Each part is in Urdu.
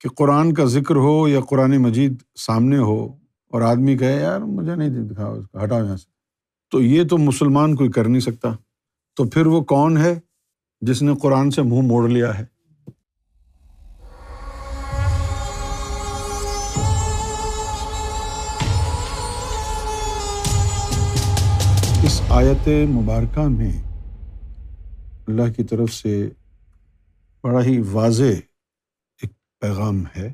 کہ قرآن کا ذکر ہو یا قرآن مجید سامنے ہو اور آدمی کہے، یار، مجھے نہیں دکھاؤ اس کا، ہٹاؤ یہاں سے۔ تو یہ تو مسلمان کوئی کر نہیں سکتا۔ تو پھر وہ کون ہے جس نے قرآن سے منہ موڑ لیا ہے؟ اس آیت مبارکہ میں اللہ کی طرف سے بڑا ہی واضح پیغام ہے،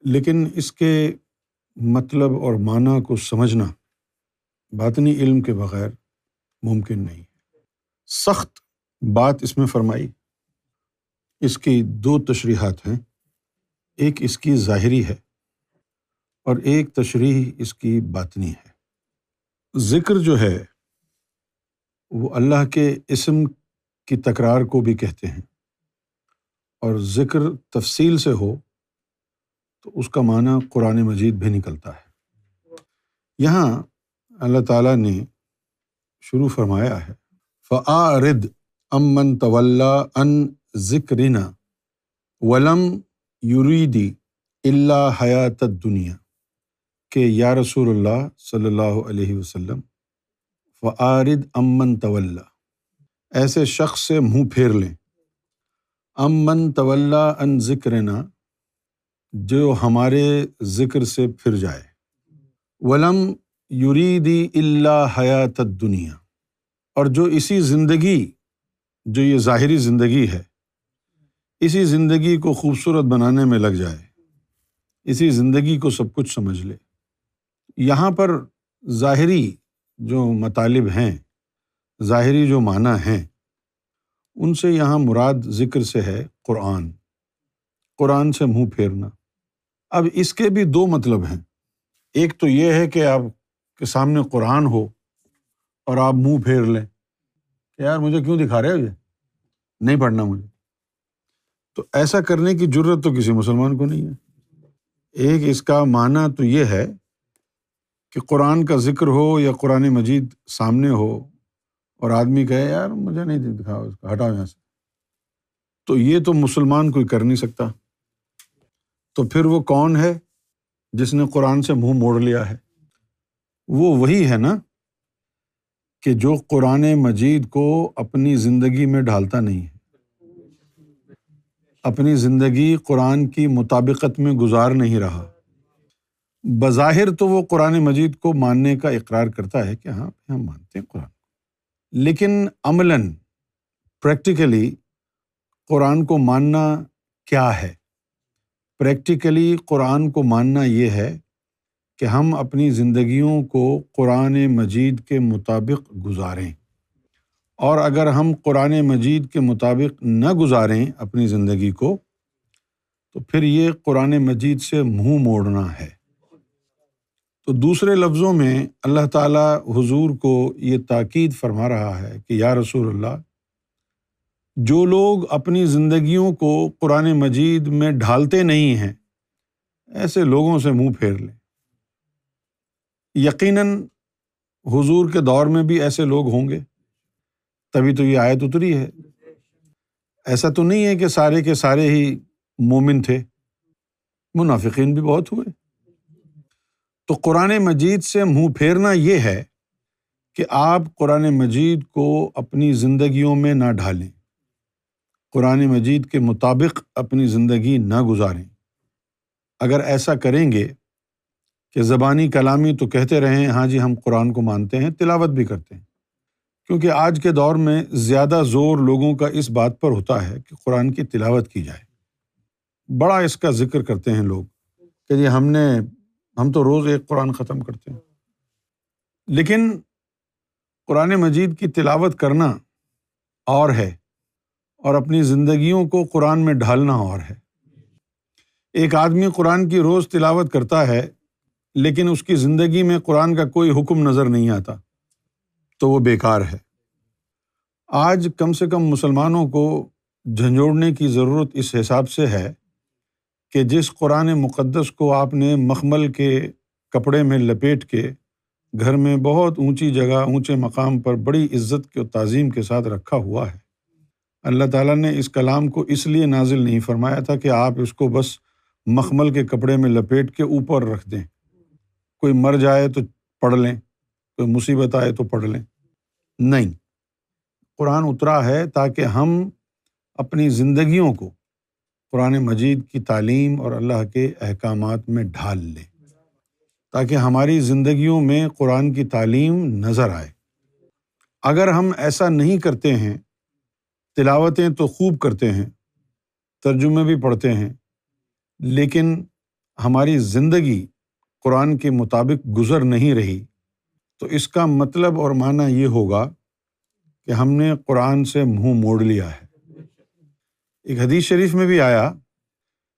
لیکن اس کے مطلب اور معنیٰ کو سمجھنا باطنی علم کے بغیر ممکن نہیں ہے۔ سخت بات اس میں فرمائی۔ اس کی دو تشریحات ہیں۔ ایک اس کی ظاہری ہے اور ایک تشریح اس کی باطنی ہے۔ ذکر جو ہے، وہ اللہ کے اسم کی تکرار کو بھی کہتے ہیں۔ اور ذکر تفصیل سے ہو، تو اس کا معنی قرآن مجید بھی نکلتا ہے۔ یہاں اللہ تعالیٰ نے شروع فرمایا ہے فعارد امن طول ان ذکرنا ولم یریدی اللہ حیات دنیا کہ یا رسول اللہ صلی اللہ علیہ وسلم فعارد امن طول ایسے شخص سے منہ پھیر لیں۔ امن طول ان ذکرنا، جو ہمارے ذکر سے پھر جائے۔ ولم یریدی اللہ حیات دنیا اور جو اسی زندگی، جو یہ ظاہری زندگی ہے، اسی زندگی کو خوبصورت بنانے میں لگ جائے۔ اسی زندگی کو سب کچھ سمجھ لے۔ یہاں پر ظاہری جو مطالب ہیں، ظاہری جو معنی ہیں ان سے یہاں مراد ذکر سے ہے قرآن۔ قرآن سے منہ پھیرنا۔ اب اس کے بھی دو مطلب ہیں۔ ایک تو یہ ہے کہ آپ کے سامنے قرآن ہو اور آپ منہ پھیر لیں کہ یار مجھے کیوں دکھا رہے ہو یہ؟ نہیں پڑھنا مجھے۔ تو ایسا کرنے کی ضرورت تو کسی مسلمان کو نہیں ہے۔ ایک اس کا معنی تو یہ ہے کہ قرآن کا ذکر ہو یا قرآن مجید سامنے ہو اور آدمی کہے، یار مجھے نہیں دکھاؤ اس کا ہٹاؤ یہاں سے. تو یہ تو مسلمان کوئی کر نہیں سکتا۔ تو پھر وہ کون ہے جس نے قرآن سے منہ موڑ لیا ہے؟ وہ وہی ہے نا کہ جو قرآن مجید کو اپنی زندگی میں ڈھالتا نہیں ہے۔ اپنی زندگی قرآن کی مطابقت میں گزار نہیں رہا۔ بظاہر تو وہ قرآن مجید کو ماننے کا اقرار کرتا ہے کہ ہاں ہم مانتے ہیں قرآن۔ لیکن عملاً پریکٹیکلی قرآن کو ماننا کیا ہے؟ پریکٹیکلی قرآن کو ماننا یہ ہے کہ ہم اپنی زندگیوں کو قرآن مجید کے مطابق گزاریں۔ اور اگر ہم قرآن مجید کے مطابق نہ گزاریں اپنی زندگی کو، تو پھر یہ قرآن مجید سے منہ موڑنا ہے۔ تو دوسرے لفظوں میں اللہ تعالیٰ حضور کو یہ تاکید فرما رہا ہے کہ یا رسول اللہ، جو لوگ اپنی زندگیوں کو قرآن مجید میں ڈھالتے نہیں ہیں، ایسے لوگوں سے منہ پھیر لیں۔ یقیناً حضور کے دور میں بھی ایسے لوگ ہوں گے۔ تبھی تو یہ آیت اتری ہے۔ ایسا تو نہیں ہے کہ سارے کے سارے ہی مومن تھے۔ منافقین بھی بہت ہوئے۔ تو قرآن مجید سے منہ پھیرنا یہ ہے کہ آپ قرآن مجید کو اپنی زندگیوں میں نہ ڈھالیں۔ قرآن مجید کے مطابق اپنی زندگی نہ گزاریں۔ اگر ایسا کریں گے کہ زبانی کلامی تو کہتے رہیں ہاں جی ہم قرآن کو مانتے ہیں، تلاوت بھی کرتے ہیں۔ کیونکہ آج کے دور میں زیادہ زور لوگوں کا اس بات پر ہوتا ہے کہ قرآن کی تلاوت کی جائے۔ بڑا اس کا ذکر کرتے ہیں لوگ کہ جی ہم نے ہم تو روز ایک قرآن ختم کرتے ہیں۔ لیکن قرآن مجید کی تلاوت کرنا اور ہے اور اپنی زندگیوں کو قرآن میں ڈھالنا اور ہے۔ ایک آدمی قرآن کی روز تلاوت کرتا ہے، لیکن اس کی زندگی میں قرآن کا کوئی حکم نظر نہیں آتا، تو وہ بیکار ہے۔ آج کم سے کم مسلمانوں کو جھنجھوڑنے کی ضرورت اس حساب سے ہے کہ جس قرآن مقدس کو آپ نے مخمل کے کپڑے میں لپیٹ کے گھر میں بہت اونچی جگہ اونچے مقام پر بڑی عزت کے تعظیم کے ساتھ رکھا ہوا ہے۔ اللہ تعالیٰ نے اس کلام کو اس لیے نازل نہیں فرمایا تھا کہ آپ اس کو بس مخمل کے کپڑے میں لپیٹ کے اوپر رکھ دیں۔ کوئی مر جائے تو پڑھ لیں، کوئی مصیبت آئے تو پڑھ لیں۔ نہیں، قرآن اترا ہے تاکہ ہم اپنی زندگیوں کو قرآن مجید کی تعلیم اور اللہ کے احکامات میں ڈھال لیں تاکہ ہماری زندگیوں میں قرآن کی تعلیم نظر آئے۔ اگر ہم ایسا نہیں کرتے ہیں، تلاوتیں تو خوب کرتے ہیں، ترجمے بھی پڑھتے ہیں، لیکن ہماری زندگی قرآن کے مطابق گزر نہیں رہی، تو اس کا مطلب اور معنی یہ ہوگا کہ ہم نے قرآن سے منہ موڑ لیا ہے۔ ایک حدیث شریف میں بھی آیا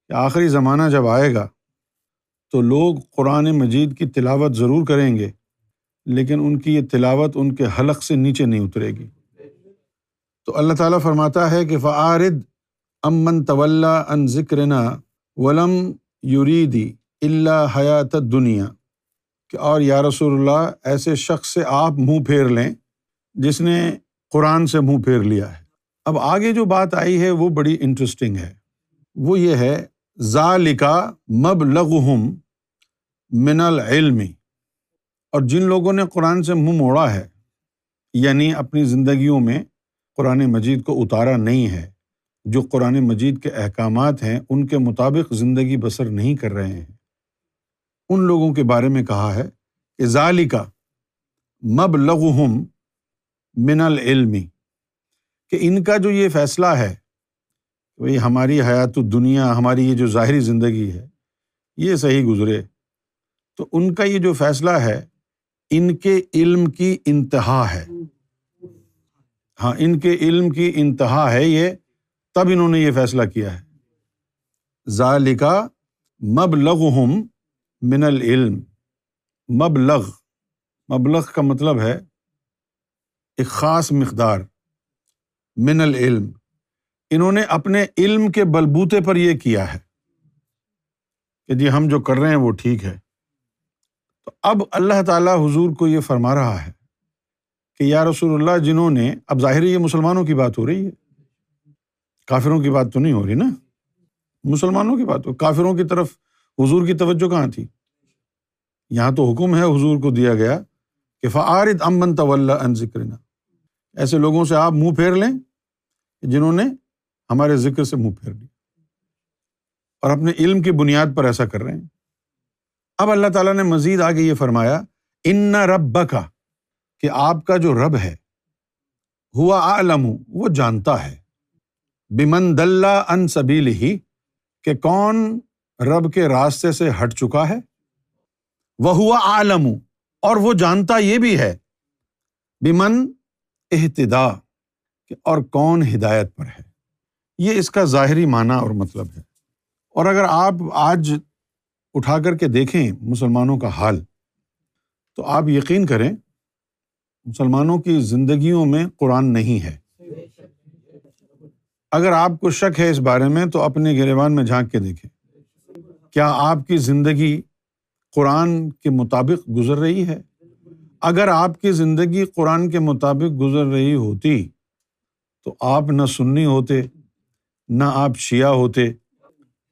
کہ آخری زمانہ جب آئے گا تو لوگ قرآن مجید کی تلاوت ضرور کریں گے، لیکن ان کی یہ تلاوت ان کے حلق سے نیچے نہیں اترے گی۔ تو اللہ تعالیٰ فرماتا ہے کہ فعارد امن طول ان ذکرنا ولم یوریدی اللہ حیات دنیا کہ اور یا رسول اللہ، ایسے شخص سے آپ منہ پھیر لیں جس نے قرآن سے منہ پھیر لیا ہے۔ اب آگے جو بات آئی ہے وہ بڑی انٹرسٹنگ ہے۔ وہ یہ ہے، ذالکا مب لغم من العلمی اور جن لوگوں نے قرآن سے منہ موڑا ہے یعنی اپنی زندگیوں میں قرآن مجید کو اتارا نہیں ہے، جو قرآن مجید کے احکامات ہیں، ان کے مطابق زندگی بسر نہیں کر رہے ہیں۔ ان لوگوں کے بارے میں کہا ہے کہ ذالکا مب لغم من العلمی کہ ان کا جو یہ فیصلہ ہے بھائی ہماری حیات دنیا ہماری یہ جو ظاہری زندگی ہے، یہ صحیح گزرے، تو ان کا یہ جو فیصلہ ہے، ان کے علم کی انتہا ہے۔ ہاں ان کے علم کی انتہا ہے یہ، تب انہوں نے یہ فیصلہ کیا ہے۔ ذالکا مب لغ من العلم۔ مبلغ مبلغ کا مطلب ہے ایک خاص مقدار۔ من العلم۔ انہوں نے اپنے علم کے بلبوتے پر یہ کیا ہے کہ جی ہم جو کر رہے ہیں وہ ٹھیک ہے۔ تو اب اللہ تعالیٰ حضور کو یہ فرما رہا ہے کہ یا رسول اللہ، جنہوں نے، اب ظاہر یہ مسلمانوں کی بات ہو رہی ہے۔ کافروں کی بات تو نہیں ہو رہی نا۔ مسلمانوں کی بات ہو۔ کافروں کی طرف حضور کی توجہ کہاں تھی؟ یہاں تو حکم ہے حضور کو دیا گیا کہ فعارد امن طول ان ذکرنا۔ ایسے لوگوں سے آپ منہ پھیر لیں جنہوں نے ہمارے ذکر سے منہ پھیر لیا اور اپنے علم کی بنیاد پر ایسا کر رہے ہیں۔ اب اللہ تعالیٰ نے مزید آگے یہ فرمایا ان رب کا کہ آپ کا جو رب ہے، ہوا عالم وہ جانتا ہے۔ بمن دلہ ان سبیل ہی کہ کون رب کے راستے سے ہٹ چکا ہے۔ وہ ہوا عالم اور وہ جانتا یہ بھی ہے۔ بمن احتدا اور کون ہدایت پر ہے؟ یہ اس کا ظاہری معنی اور مطلب ہے۔ اور اگر آپ آج اٹھا کر کے دیکھیں مسلمانوں کا حال، تو آپ یقین کریں مسلمانوں کی زندگیوں میں قرآن نہیں ہے۔ اگر آپ کو شک ہے اس بارے میں، تو اپنے گریوان میں جھانک کے دیکھیں۔ کیا آپ کی زندگی قرآن کے مطابق گزر رہی ہے؟ اگر آپ کی زندگی قرآن کے مطابق گزر رہی ہوتی تو آپ نہ سنی ہوتے، نہ آپ شیعہ ہوتے،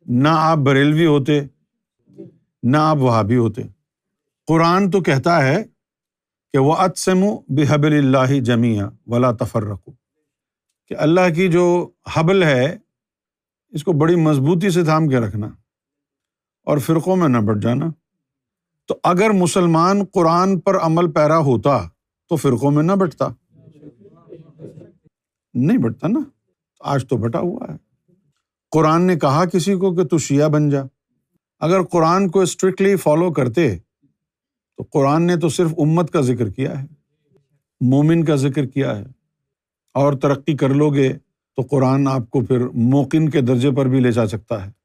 نہ آپ بریلوی ہوتے، نہ آپ وہابی ہوتے۔ قرآن تو کہتا ہے کہ وہ اتسم بحبل اللہ جمیہ ولا تفر رکھو کہ اللہ کی جو حبل ہے، اس کو بڑی مضبوطی سے تھام کے رکھنا اور فرقوں میں نہ بٹ جانا۔ تو اگر مسلمان قرآن پر عمل پیرا ہوتا تو فرقوں میں نہ بٹتا۔ نہیں بٹتا نا۔ آج تو بٹا ہوا ہے۔ قرآن نے کہا کسی کو کہ تو شیعہ بن جا۔ اگر قرآن کو اسٹرکٹلی فالو کرتے تو قرآن نے تو صرف امت کا ذکر کیا ہے۔ مومن کا ذکر کیا ہے۔ اور ترقی کر لو گے تو قرآن آپ کو پھر موقن کے درجے پر بھی لے جا سکتا ہے۔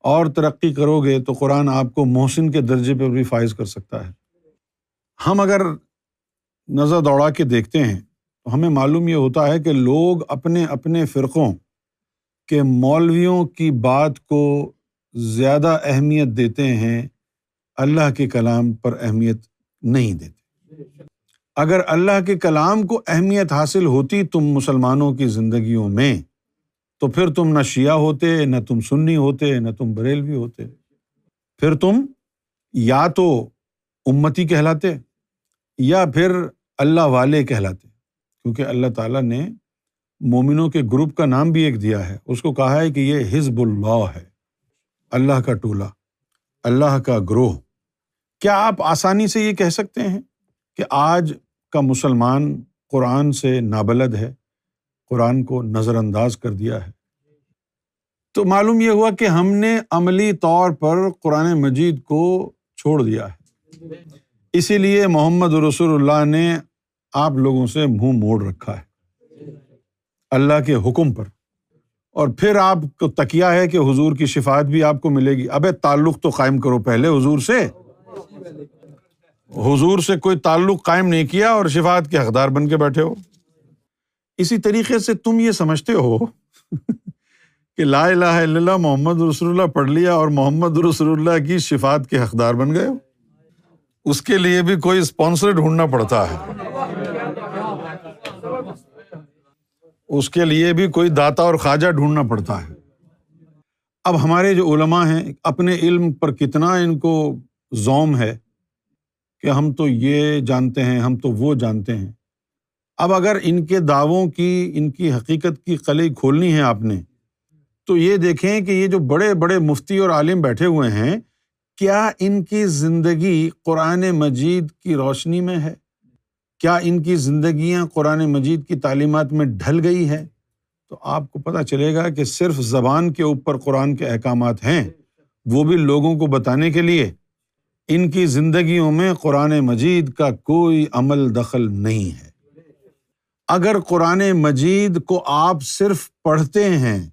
اور ترقی کرو گے تو قرآن آپ کو محسن کے درجے پر بھی فائز کر سکتا ہے۔ ہم اگر نظر دوڑا کے دیکھتے ہیں تو ہمیں معلوم یہ ہوتا ہے کہ لوگ اپنے اپنے فرقوں کے مولویوں کی بات کو زیادہ اہمیت دیتے ہیں، اللہ کے کلام پر اہمیت نہیں دیتے۔ اگر اللہ کے کلام کو اہمیت حاصل ہوتی تم مسلمانوں کی زندگیوں میں تو پھر تم نہ شیعہ ہوتے، نہ تم سنی ہوتے، نہ تم بریلوی ہوتے۔ پھر تم یا تو امتی کہلاتے یا پھر اللہ والے کہلاتے۔ کیونکہ اللہ تعالیٰ نے مومنوں کے گروپ کا نام بھی ایک دیا ہے۔ اس کو کہا ہے کہ یہ حزب اللہ ہے۔ اللہ کا ٹولہ، اللہ کا گروہ۔ کیا آپ آسانی سے یہ کہہ سکتے ہیں کہ آج کا مسلمان قرآن سے نابلد ہے؟ قرآن کو نظر انداز کر دیا ہے۔ تو معلوم یہ ہوا کہ ہم نے عملی طور پر قرآن مجید کو چھوڑ دیا ہے۔ اسی لیے محمد رسول اللہ نے آپ لوگوں سے منہ موڑ رکھا ہے۔ اللہ کے حکم پر۔ اور پھر آپ کو تکیا ہے کہ حضور کی شفات بھی آپ کو ملے گی۔ اب تعلق تو قائم کرو پہلے حضور سے۔ حضور سے کوئی تعلق قائم نہیں کیا اور شفات کے حقدار بن کے بیٹھے ہو۔ اسی طریقے سے تم یہ سمجھتے ہو کہ لا الہ الا اللہ، محمد رسول اللہ پڑھ لیا اور محمد رسول اللہ کی شفات کے حقدار بن گئے ہو۔ اس کے لیے بھی کوئی اسپانسر ڈھونڈنا پڑتا ہے۔ اس کے لیے بھی کوئی داتا اور خواجہ ڈھونڈنا پڑتا ہے۔ اب ہمارے جو علماء ہیں، اپنے علم پر کتنا ان کو زوم ہے کہ ہم تو یہ جانتے ہیں، ہم تو وہ جانتے ہیں۔ اب اگر ان کے دعووں کی، ان کی حقیقت کی قلعی کھولنی ہے آپ نے، تو یہ دیکھیں کہ یہ جو بڑے بڑے مفتی اور عالم بیٹھے ہوئے ہیں، کیا ان کی زندگی قرآن مجید کی روشنی میں ہے؟ کیا ان کی زندگیاں قرآن مجید کی تعلیمات میں ڈھل گئی ہے تو آپ کو پتہ چلے گا کہ صرف زبان کے اوپر قرآن کے احکامات ہیں، وہ بھی لوگوں کو بتانے کے لیے۔ ان کی زندگیوں میں قرآن مجید کا کوئی عمل دخل نہیں ہے۔ اگر قرآن مجید کو آپ صرف پڑھتے ہیں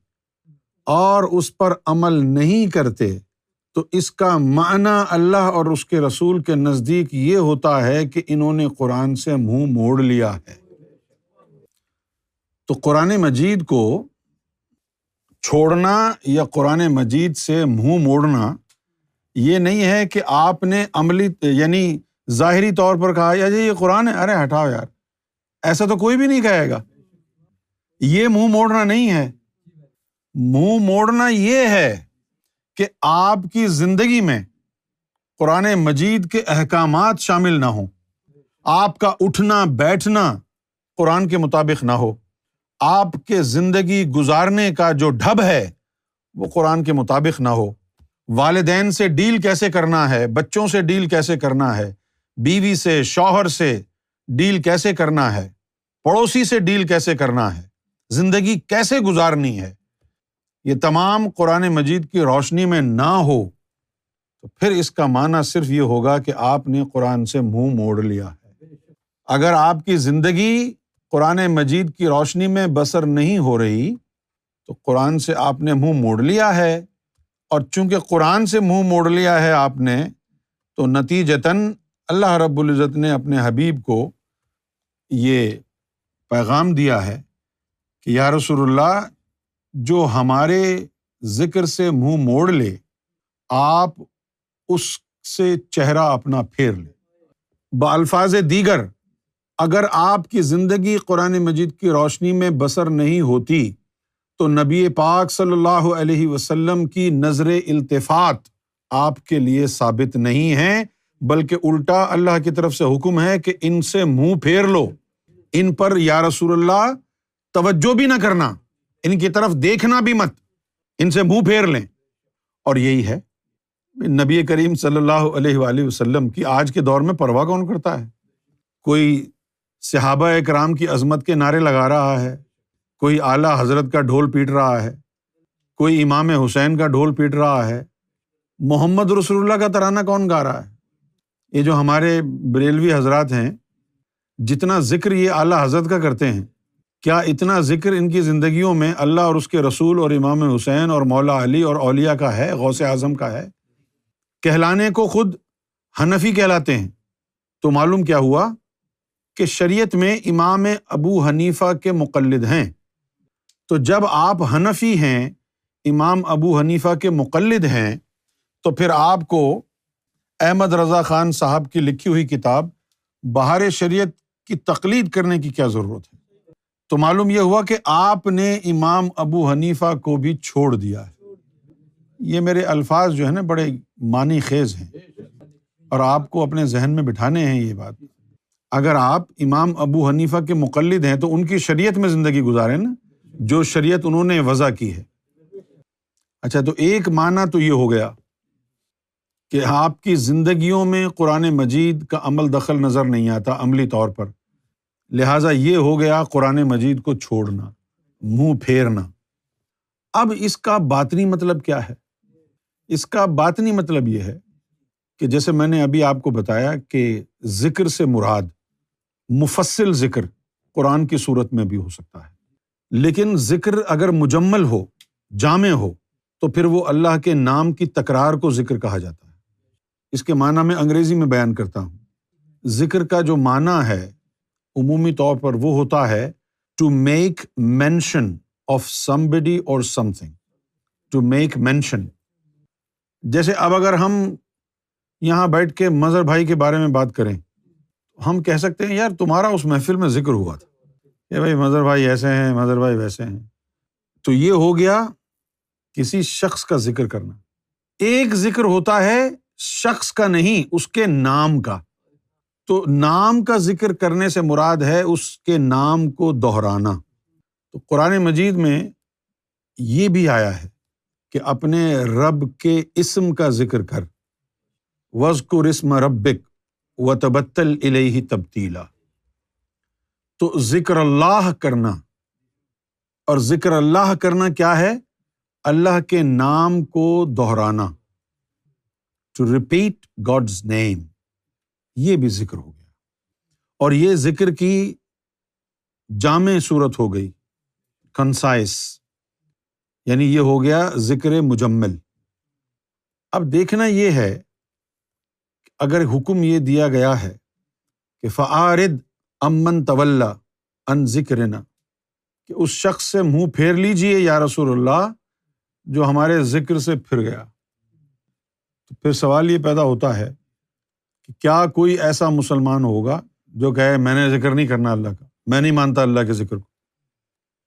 اور اس پر عمل نہیں کرتے، تو اس کا معنی اللہ اور اس کے رسول کے نزدیک یہ ہوتا ہے کہ انہوں نے قرآن سے منہ موڑ لیا ہے۔ تو قرآن مجید کو چھوڑنا یا قرآن مجید سے منہ موڑنا یہ نہیں ہے کہ آپ نے عملی یعنی ظاہری طور پر کہا یا جی یہ قرآن ہے، ارے ہٹاؤ یار۔ ایسا تو کوئی بھی نہیں کہے گا۔ یہ منہ موڑنا نہیں ہے۔ منہ موڑنا یہ ہے کہ آپ کی زندگی میں قرآن مجید کے احکامات شامل نہ ہوں۔ آپ کا اٹھنا، بیٹھنا قرآن کے مطابق نہ ہو۔ آپ کے زندگی گزارنے کا جو ڈھب ہے، وہ قرآن کے مطابق نہ ہو۔ والدین سے ڈیل کیسے کرنا ہے؟ بچوں سے ڈیل کیسے کرنا ہے؟ بیوی سے، شوہر سے ڈیل کیسے کرنا ہے؟ پڑوسی سے ڈیل کیسے کرنا ہے؟ زندگی کیسے گزارنی ہے؟ یہ تمام قرآن مجید کی روشنی میں نہ ہو تو پھر اس کا معنی صرف یہ ہوگا کہ آپ نے قرآن سے منہ موڑ لیا ہے۔ اگر آپ کی زندگی قرآن مجید کی روشنی میں بسر نہیں ہو رہی تو قرآن سے آپ نے منہ موڑ لیا ہے اور چونکہ قرآن سے منہ موڑ لیا ہے آپ نے تو نتیجتاً اللہ رب العزت نے اپنے حبیب کو یہ پیغام دیا ہے کہ یا رسول اللہ، جو ہمارے ذکر سے منہ موڑ لے، آپ اس سے چہرہ اپنا پھیر لے۔ بالفاظ دیگر، اگر آپ کی زندگی قرآن مجید کی روشنی میں بسر نہیں ہوتی، تو نبی پاک صلی اللہ علیہ وسلم کی نظر التفات آپ کے لیے ثابت نہیں ہے بلکہ الٹا اللہ کی طرف سے حکم ہے کہ ان سے منہ پھیر لو۔ ان پر یا رسول اللہ توجہ بھی نہ کرنا، ان کی طرف دیکھنا بھی مت، ان سے منہ پھیر لیں۔ اور یہی ہے نبی کریم صلی اللہ علیہ وآلہ وسلم کی آج کے دور میں پرواہ کون کرتا ہے؟ کوئی صحابہ کرام کی عظمت کے نعرے لگا رہا ہے، کوئی اعلیٰ حضرت کا ڈھول پیٹ رہا ہے، کوئی امام حسین کا ڈھول پیٹ رہا ہے۔ محمد رسول اللہ کا ترانہ کون گا رہا ہے؟ یہ جو ہمارے بریلوی حضرات ہیں جتنا ذکر یہ اعلیٰ حضرت کا کرتے ہیں، کیا اتنا ذکر ان کی زندگیوں میں اللہ اور اس کے رسول اور امام حسین اور مولا علی اور اولیا کا ہے، غوث اعظم کا ہے؟ کہلانے کو خود حنفی کہلاتے ہیں۔ تو معلوم کیا ہوا کہ شریعت میں امام ابو حنیفہ کے مقلد ہیں۔ تو جب آپ حنفی ہیں، امام ابو حنیفہ کے مقلد ہیں، تو پھر آپ کو احمد رضا خان صاحب کی لکھی ہوئی کتاب، بہار شریعت کی تقلید کرنے کی کیا ضرورت ہے؟ تو معلوم یہ ہوا کہ آپ نے امام ابو حنیفہ کو بھی چھوڑ دیا ہے۔ یہ میرے الفاظ جو ہے نا، بڑے معنی خیز ہیں۔ اور آپ کو اپنے ذہن میں بٹھانے ہیں یہ بات۔ اگر آپ امام ابو حنیفہ کے مقلد ہیں تو ان کی شریعت میں زندگی گزارے نا، جو شریعت انہوں نے وضع کی ہے۔ اچھا تو ایک معنی تو یہ ہو گیا کہ آپ کی زندگیوں میں قرآن مجید کا عمل دخل نظر نہیں آتا عملی طور پر۔ لہٰذا یہ ہو گیا قرآن مجید کو چھوڑنا، منہ پھیرنا۔ اب اس کا باطنی مطلب کیا ہے؟ اس کا باطنی مطلب یہ ہے کہ جیسے میں نے ابھی آپ کو بتایا کہ ذکر سے مراد، مفصل ذکر قرآن کی صورت میں بھی ہو سکتا ہے۔ لیکن ذکر اگر مجمل ہو، جامع ہو، تو پھر وہ اللہ کے نام کی تکرار کو ذکر کہا جاتا ہے۔ اس کے معنیٰ میں انگریزی میں بیان کرتا ہوں۔ ذکر کا جو معنی ہے عمومی طور پر وہ ہوتا ہے to make mention of somebody اور something to make mention جیسے اب اگر ہم یہاں بیٹھ کے مظہر بھائی کے بارے میں بات کریں، ہم کہہ سکتے ہیں، یار تمہارا اس محفل میں ذکر ہوا تھا۔ کہ بھائی مظہر بھائی ایسے ہیں، مظہر بھائی ویسے ہیں۔ تو یہ ہو گیا کسی شخص کا ذکر کرنا۔ ایک ذکر ہوتا ہے شخص کا نہیں، اس کے نام کا۔ تو نام کا ذکر کرنے سے مراد ہے اس کے نام کو دہرانا۔ تو قرآن مجید میں یہ بھی آیا ہے کہ اپنے رب کے اسم کا ذکر کر۔ وز کو رسم ربک و تبتل الہ تبدیلا تو ذکر اللہ کرنا۔ اور ذکر اللہ کرنا کیا ہے؟ اللہ کے نام کو دہرانا۔ ٹو ریپیٹ گاڈز نیم یہ بھی ذکر ہو گیا۔ اور یہ ذکر کی جامع صورت ہو گئی کنسائس یعنی یہ ہو گیا ذکر مجمل۔ اب دیکھنا یہ ہے اگر حکم یہ دیا گیا ہے کہ فعارد امن طول ان ذکر کہ اس شخص سے منہ پھیر لیجیے یا رسول اللہ، جو ہمارے ذکر سے پھر گیا۔ تو پھر سوال یہ پیدا ہوتا ہے کہ کیا کوئی ایسا مسلمان ہوگا جو کہے میں نے ذکر نہیں کرنا اللہ کا، میں نہیں مانتا اللہ کے ذکر کو۔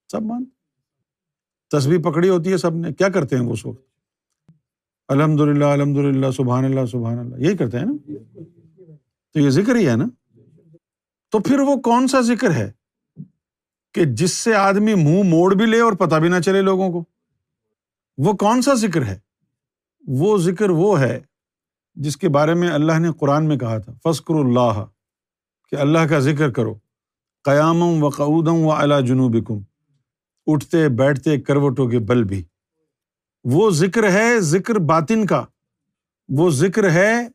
سب مان تصویر پکڑی ہوتی ہے سب نے۔ کیا کرتے ہیں وہ اس وقت؟ الحمد للہ الحمد للہ سبحان اللہ سبحان اللہ یہی کرتے ہیں نا؟ تو یہ ذکر ہی ہے نا؟ تو پھر وہ کون سا ذکر ہے کہ جس سے آدمی منہ موڑ بھی لے اور پتہ بھی نہ چلے لوگوں کو؟ وہ کون سا ذکر ہے؟ وہ ذکر وہ ہے جس کے بارے میں اللہ نے قرآن میں کہا تھا فسکر اللہ کہ اللہ کا ذکر کرو قیام و قعودم و اعلیٰ جنوب کم اٹھتے بیٹھتے کروٹوں کے بل بھی۔ وہ ذکر ہے ذکر باطن کا، وہ ذکر ہے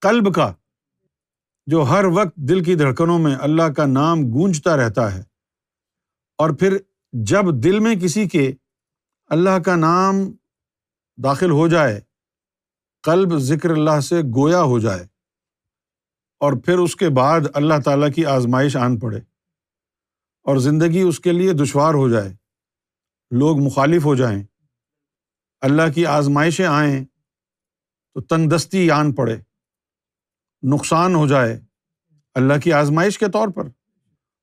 قلب کا، جو ہر وقت دل کی دھڑکنوں میں اللہ کا نام گونجتا رہتا ہے۔ اور پھر جب دل میں کسی کے اللہ کا نام داخل ہو جائے قلب ذکر اللہ سے گویا ہو جائے اور پھر اس کے بعد اللہ تعالیٰ کی آزمائش آن پڑے اور زندگی اس کے لیے دشوار ہو جائے، لوگ مخالف ہو جائیں، اللہ کی آزمائشیں آئیں تو تنگ دستی آن پڑے، نقصان ہو جائے اللہ کی آزمائش کے طور پر۔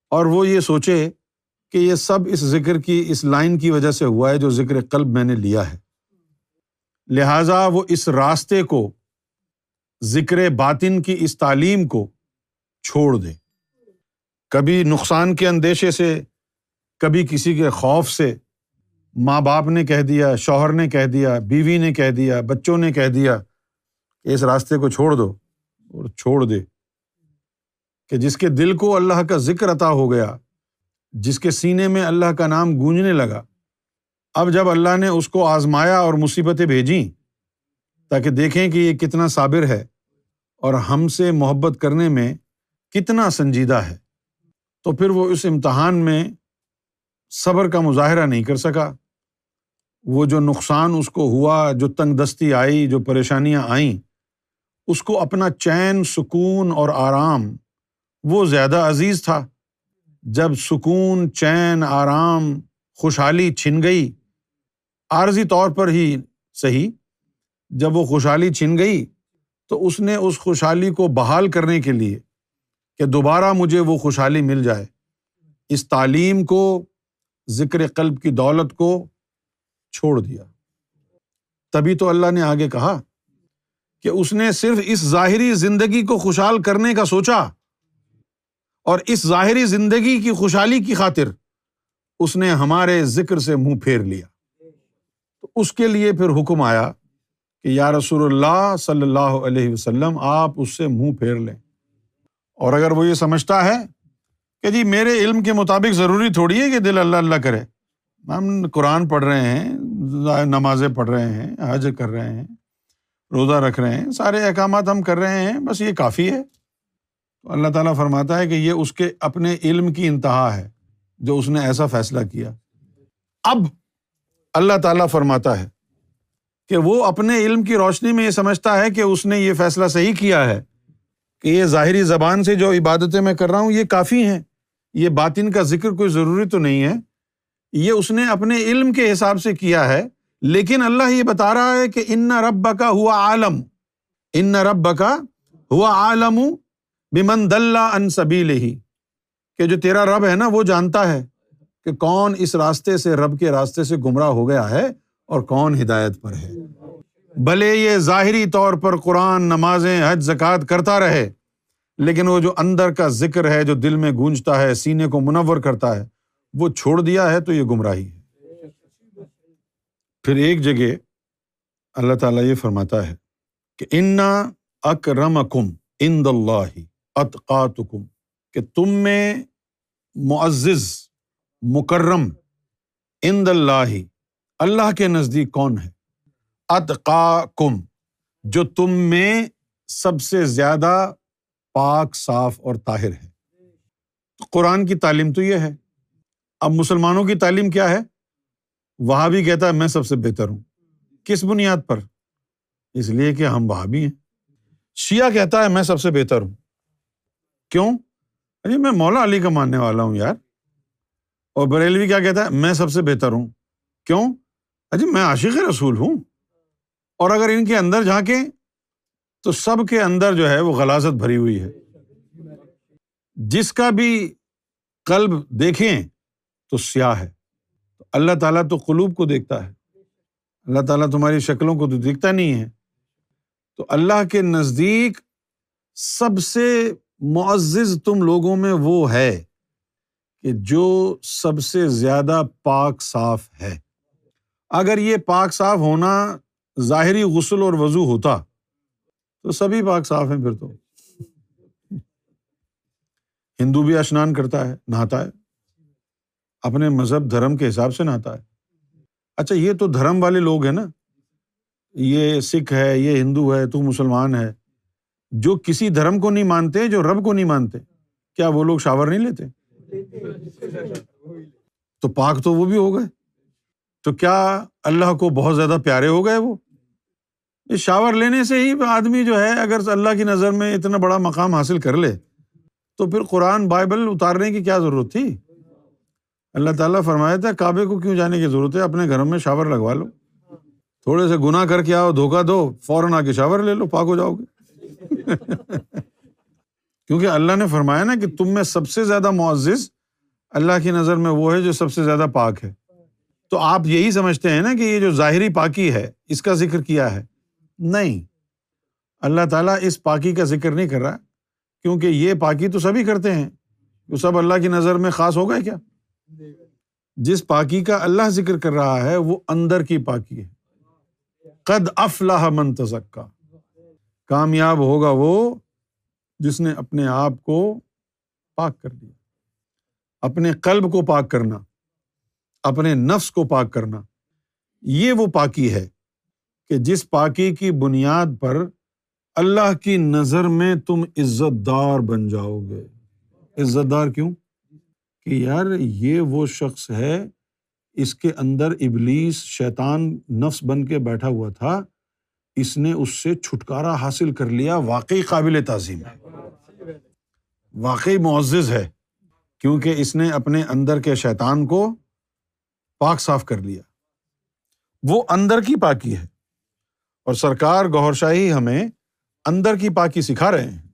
اور وہ یہ سوچے کہ یہ سب اس ذکر کی، اس لائن کی وجہ سے ہوا ہے جو ذکر قلب میں نے لیا ہے۔ لہٰذا وہ اس راستے کو، ذکر باطن کی اس تعلیم کو چھوڑ دے۔ کبھی نقصان کے اندیشے سے، کبھی کسی کے خوف سے، ماں باپ نے کہہ دیا، شوہر نے کہہ دیا، بیوی نے کہہ دیا، بچوں نے کہہ دیا کہ اس راستے کو چھوڑ دو اور چھوڑ دے۔ کہ جس کے دل کو اللہ کا ذکر عطا ہو گیا، جس کے سینے میں اللہ کا نام گونجنے لگا اب جب اللہ نے اس کو آزمایا اور مصیبتیں بھیجیں، تاکہ دیکھیں کہ یہ کتنا صابر ہے اور ہم سے محبت کرنے میں کتنا سنجیدہ ہے، تو پھر وہ اس امتحان میں صبر کا مظاہرہ نہیں کر سکا۔ وہ جو نقصان اس کو ہوا، جو تنگ دستی آئی، جو پریشانیاں آئیں، اس کو اپنا چین، سکون اور آرام، وہ زیادہ عزیز تھا۔ جب سکون، چین، آرام، خوشحالی چھن گئی عارضی طور پر ہی صحیح، جب وہ خوشحالی چھن گئی تو اس نے اس خوشحالی کو بحال کرنے کے لیے کہ دوبارہ مجھے وہ خوشحالی مل جائے۔ اس تعلیم کو، ذکر قلب کی دولت کو چھوڑ دیا۔ تبھی تو اللہ نے آگے کہا کہ اس نے صرف اس ظاہری زندگی کو خوشحال کرنے کا سوچا اور اس ظاہری زندگی کی خوشحالی کی خاطر اس نے ہمارے ذکر سے منہ پھیر لیا۔ تو اس کے لیے پھر حکم آیا کہ یا رسول اللہ صلی اللہ علیہ وسلم، آپ اس سے منہ پھیر لیں۔ اور اگر وہ یہ سمجھتا ہے کہ جی میرے علم کے مطابق ضروری تھوڑی ہے کہ دل اللہ اللہ کرے، ہم قرآن پڑھ رہے ہیں، نمازیں پڑھ رہے ہیں، حج کر رہے ہیں، روزہ رکھ رہے ہیں، سارے احکامات ہم کر رہے ہیں، بس یہ کافی ہے۔ تو اللہ تعالیٰ فرماتا ہے کہ یہ اس کے اپنے علم کی انتہا ہے جو اس نے ایسا فیصلہ کیا۔ اب اللہ تعالیٰ فرماتا ہے کہ وہ اپنے علم کی روشنی میں یہ سمجھتا ہے کہ اس نے یہ فیصلہ صحیح کیا ہے کہ یہ ظاہری زبان سے جو عبادتیں میں کر رہا ہوں، یہ کافی ہیں۔ یہ باطن کا ذکر کوئی ضروری تو نہیں ہے۔ یہ اس نے اپنے علم کے حساب سے کیا ہے، لیکن اللہ یہ بتا رہا ہے کہ ان رب کا ہوا عالم۔ ان رب کا ہوا عالم بمن دلہ ان سبیل ہی کہ جو تیرا رب ہے نا، وہ جانتا ہے۔ کہ کون اس راستے سے رب کے راستے سے گمراہ ہو گیا ہے اور کون ہدایت پر ہے۔ بھلے یہ ظاہری طور پر قرآن نمازیں، حج، زکوٰۃ کرتا رہے، لیکن وہ جو اندر کا ذکر ہے، جو دل میں گونجتا ہے، سینے کو منور کرتا ہے، وہ چھوڑ دیا ہے تو یہ گمراہی ہے۔ پھر ایک جگہ اللہ تعالیٰ یہ فرماتا ہے کہ انا اکرم کم اند اللہ اطقاتکم کہ تم میں معزز مکرم اند اللہ اللہ کے نزدیک کون ہے؟ ادقا کم جو تم میں سب سے زیادہ پاک، صاف اور طاہر ہے۔ قرآن کی تعلیم تو یہ ہے۔ اب مسلمانوں کی تعلیم کیا ہے؟ وہاں بھی کہتا ہے، میں سب سے بہتر ہوں۔ کس بنیاد پر؟ اس لیے کہ ہم وہاں بھی ہیں۔ شیعہ کہتا ہے، میں سب سے بہتر ہوں۔ کیوں؟ ارے، میں مولا علی کا ماننے والا ہوں یار۔ اور بریلوی کیا کہتا ہے؟ میں سب سے بہتر ہوں۔ کیوں؟ اجی میں عاشق رسول ہوں۔ اور اگر ان کے اندر جھانکیں، تو سب کے اندر جو ہے وہ غلازت بھری ہوئی ہے۔ جس کا بھی قلب دیکھیں، تو سیاہ ہے۔ اللہ تعالیٰ تو قلوب کو دیکھتا ہے۔ اللہ تعالیٰ تمہاری شکلوں کو تو دیکھتا نہیں ہے۔ تو اللہ کے نزدیک سب سے معزز تم لوگوں میں وہ ہے۔ کہ جو سب سے زیادہ پاک صاف ہے۔ اگر یہ پاک صاف ہونا ظاہری غسل اور وضو ہوتا، تو سبھی پاک صاف ہیں پھر تو۔ ہندو بھی اشنان کرتا ہے، نہاتا ہے۔ اپنے مذہب دھرم کے حساب سے نہاتا ہے۔ اچھا یہ تو دھرم والے لوگ ہیں نا۔ یہ سکھ ہے، یہ ہندو ہے، تو مسلمان ہے۔ جو کسی دھرم کو نہیں مانتے، جو رب کو نہیں مانتے، کیا وہ لوگ شاور نہیں لیتے؟ تو پاک تو وہ بھی ہو گئے۔ تو کیا اللہ کو بہت زیادہ پیارے ہو گئے وہ؟ شاور لینے سے ہی آدمی جو ہے، اگر اللہ کی نظر میں اتنا بڑا مقام حاصل کر لے، تو پھر قرآن بائبل اتارنے کی کیا ضرورت تھی؟ اللہ تعالیٰ فرمایا تھا، کعبے کو کیوں جانے کی ضرورت ہے؟ اپنے گھروں میں شاور لگوا لو۔ تھوڑے سے گناہ کر کے آؤ، دھوکہ دو، فوراً آ کے شاور لے لو، پاک ہو جاؤ گے۔ کیونکہ اللہ نے فرمایا نا کہ تم میں سب سے زیادہ معزز اللہ کی نظر میں وہ ہے جو سب سے زیادہ پاک ہے۔ تو آپ یہی سمجھتے ہیں نا کہ یہ جو ظاہری پاکی ہے، اس کا ذکر کیا ہے؟ نہیں۔ اللہ تعالیٰ اس پاکی کا ذکر نہیں کر رہا، کیونکہ یہ پاکی تو سبھی کرتے ہیں۔ وہ سب اللہ کی نظر میں خاص ہو گئے کیا؟ جس پاکی کا اللہ ذکر کر رہا ہے، وہ اندر کی پاکی ہے۔ قد افلاح منتظک کا کامیاب ہوگا وہ جس نے اپنے آپ کو پاک کر دیا۔ اپنے قلب کو پاک کرنا، اپنے نفس کو پاک کرنا، یہ وہ پاکی ہے کہ جس پاکی کی بنیاد پر اللہ کی نظر میں تم عزت دار بن جاؤ گے۔ عزت دار کیوں؟ کہ یار یہ وہ شخص ہے، اس کے اندر ابلیس شیطان نفس بن کے بیٹھا ہوا تھا اس نے اس سے چھٹکارا حاصل کر لیا واقعی قابل تعظیم۔ ہے واقعی معزز ہے، کیونکہ اس نے اپنے اندر کے شیطان کو پاک صاف کر لیا۔ وہ اندر کی پاکی ہے اور سرکار گور شاہی ہمیں اندر کی پاکی سکھا رہے ہیں۔